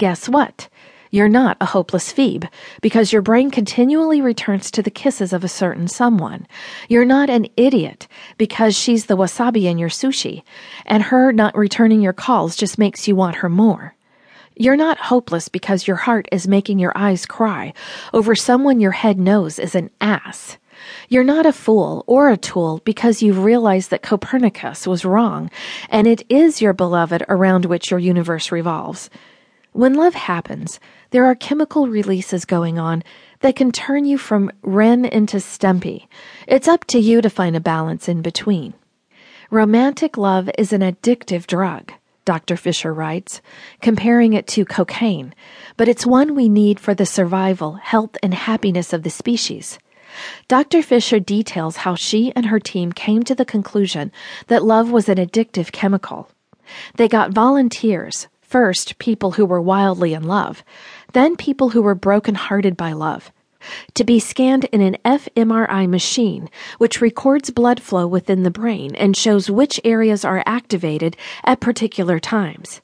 guess what? You're not a hopeless Phoebe because your brain continually returns to the kisses of a certain someone. You're not an idiot because she's the wasabi in your sushi, and her not returning your calls just makes you want her more. You're not hopeless because your heart is making your eyes cry over someone your head knows is an ass. You're not a fool or a tool because you've realized that Copernicus was wrong and it is your beloved around which your universe revolves. When love happens, there are chemical releases going on that can turn you from Ren into Stimpy. It's up to you to find a balance in between. Romantic love is an addictive drug, Dr. Fisher writes, comparing it to cocaine, but it's one we need for the survival, health, and happiness of the species. Dr. Fisher details how she and her team came to the conclusion that love was an addictive chemical. They got volunteers, First, people who were wildly in love, then people who were broken-hearted by love, to be scanned in an fMRI machine, which records blood flow within the brain and shows which areas are activated at particular times.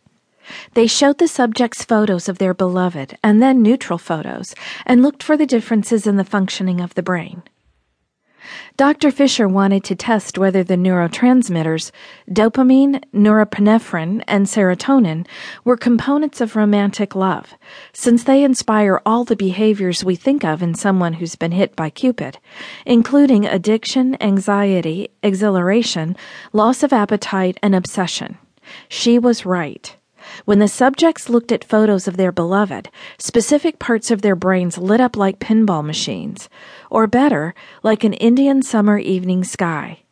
They showed the subjects photos of their beloved and then neutral photos and looked for the differences in the functioning of the brain. Dr. Fisher wanted to test whether the neurotransmitters, dopamine, norepinephrine, and serotonin, were components of romantic love, since they inspire all the behaviors we think of in someone who's been hit by Cupid, including addiction, anxiety, exhilaration, loss of appetite, and obsession. She was right. When the subjects looked at photos of their beloved, specific parts of their brains lit up like pinball machines, or better, like an Indian summer evening sky.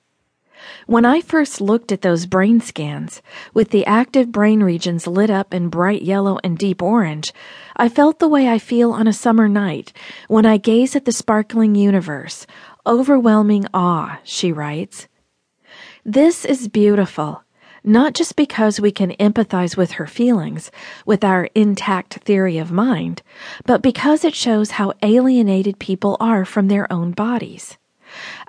When I first looked at those brain scans, with the active brain regions lit up in bright yellow and deep orange, I felt the way I feel on a summer night when I gaze at the sparkling universe. Overwhelming awe, she writes. This is beautiful, not just because we can empathize with her feelings with our intact theory of mind, but because it shows how alienated people are from their own bodies.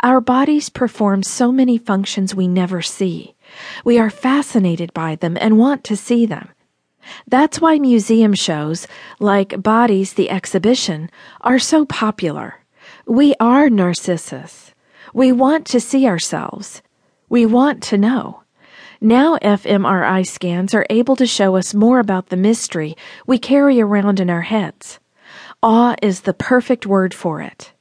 Our bodies perform so many functions we never see. We are fascinated by them and want to see them. That's why museum shows, like Bodies the Exhibition, are so popular. We are Narcissus. We want to see ourselves. We want to know. Now fMRI scans are able to show us more about the mystery we carry around in our heads. Awe is the perfect word for it.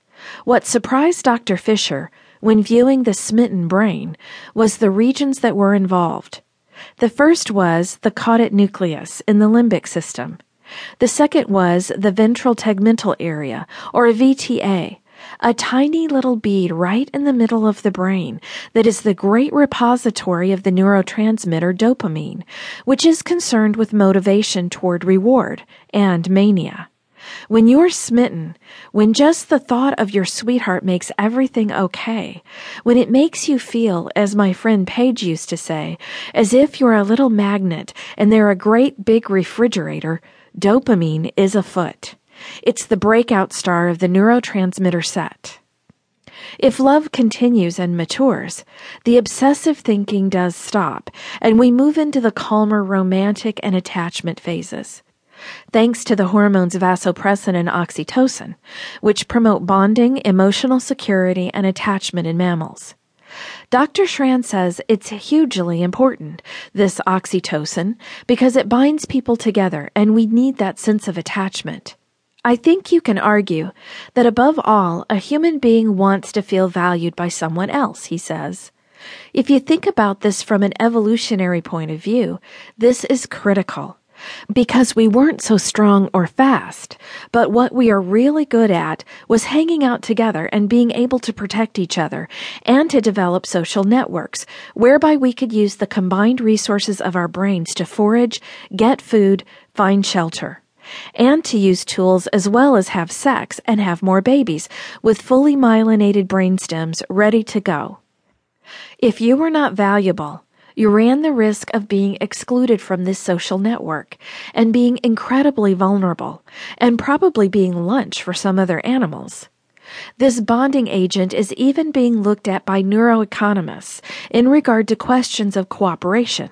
What surprised Dr. Fisher when viewing the smitten brain was the regions that were involved. The first was the caudate nucleus in the limbic system. The second was the ventral tegmental area, or VTA, a tiny little bead right in the middle of the brain that is the great repository of the neurotransmitter dopamine, which is concerned with motivation toward reward and mania. When you're smitten, when just the thought of your sweetheart makes everything okay, when it makes you feel, as my friend Paige used to say, as if you're a little magnet and they're a great big refrigerator, dopamine is afoot. It's the breakout star of the neurotransmitter set. If love continues and matures, the obsessive thinking does stop, and we move into the calmer romantic and attachment phases. Thanks to the hormones vasopressin and oxytocin, which promote bonding, emotional security, and attachment in mammals. Dr. Schran says it's hugely important, this oxytocin, because it binds people together and we need that sense of attachment. I think you can argue that above all, a human being wants to feel valued by someone else, he says. If you think about this from an evolutionary point of view, this is critical. Because we weren't so strong or fast, but what we are really good at was hanging out together and being able to protect each other and to develop social networks whereby we could use the combined resources of our brains to forage, get food, find shelter and to use tools as well as have sex and have more babies with fully myelinated brainstems ready to go. If you were not valuable, you ran the risk of being excluded from this social network and being incredibly vulnerable and probably being lunch for some other animals. This bonding agent is even being looked at by neuroeconomists in regard to questions of cooperation.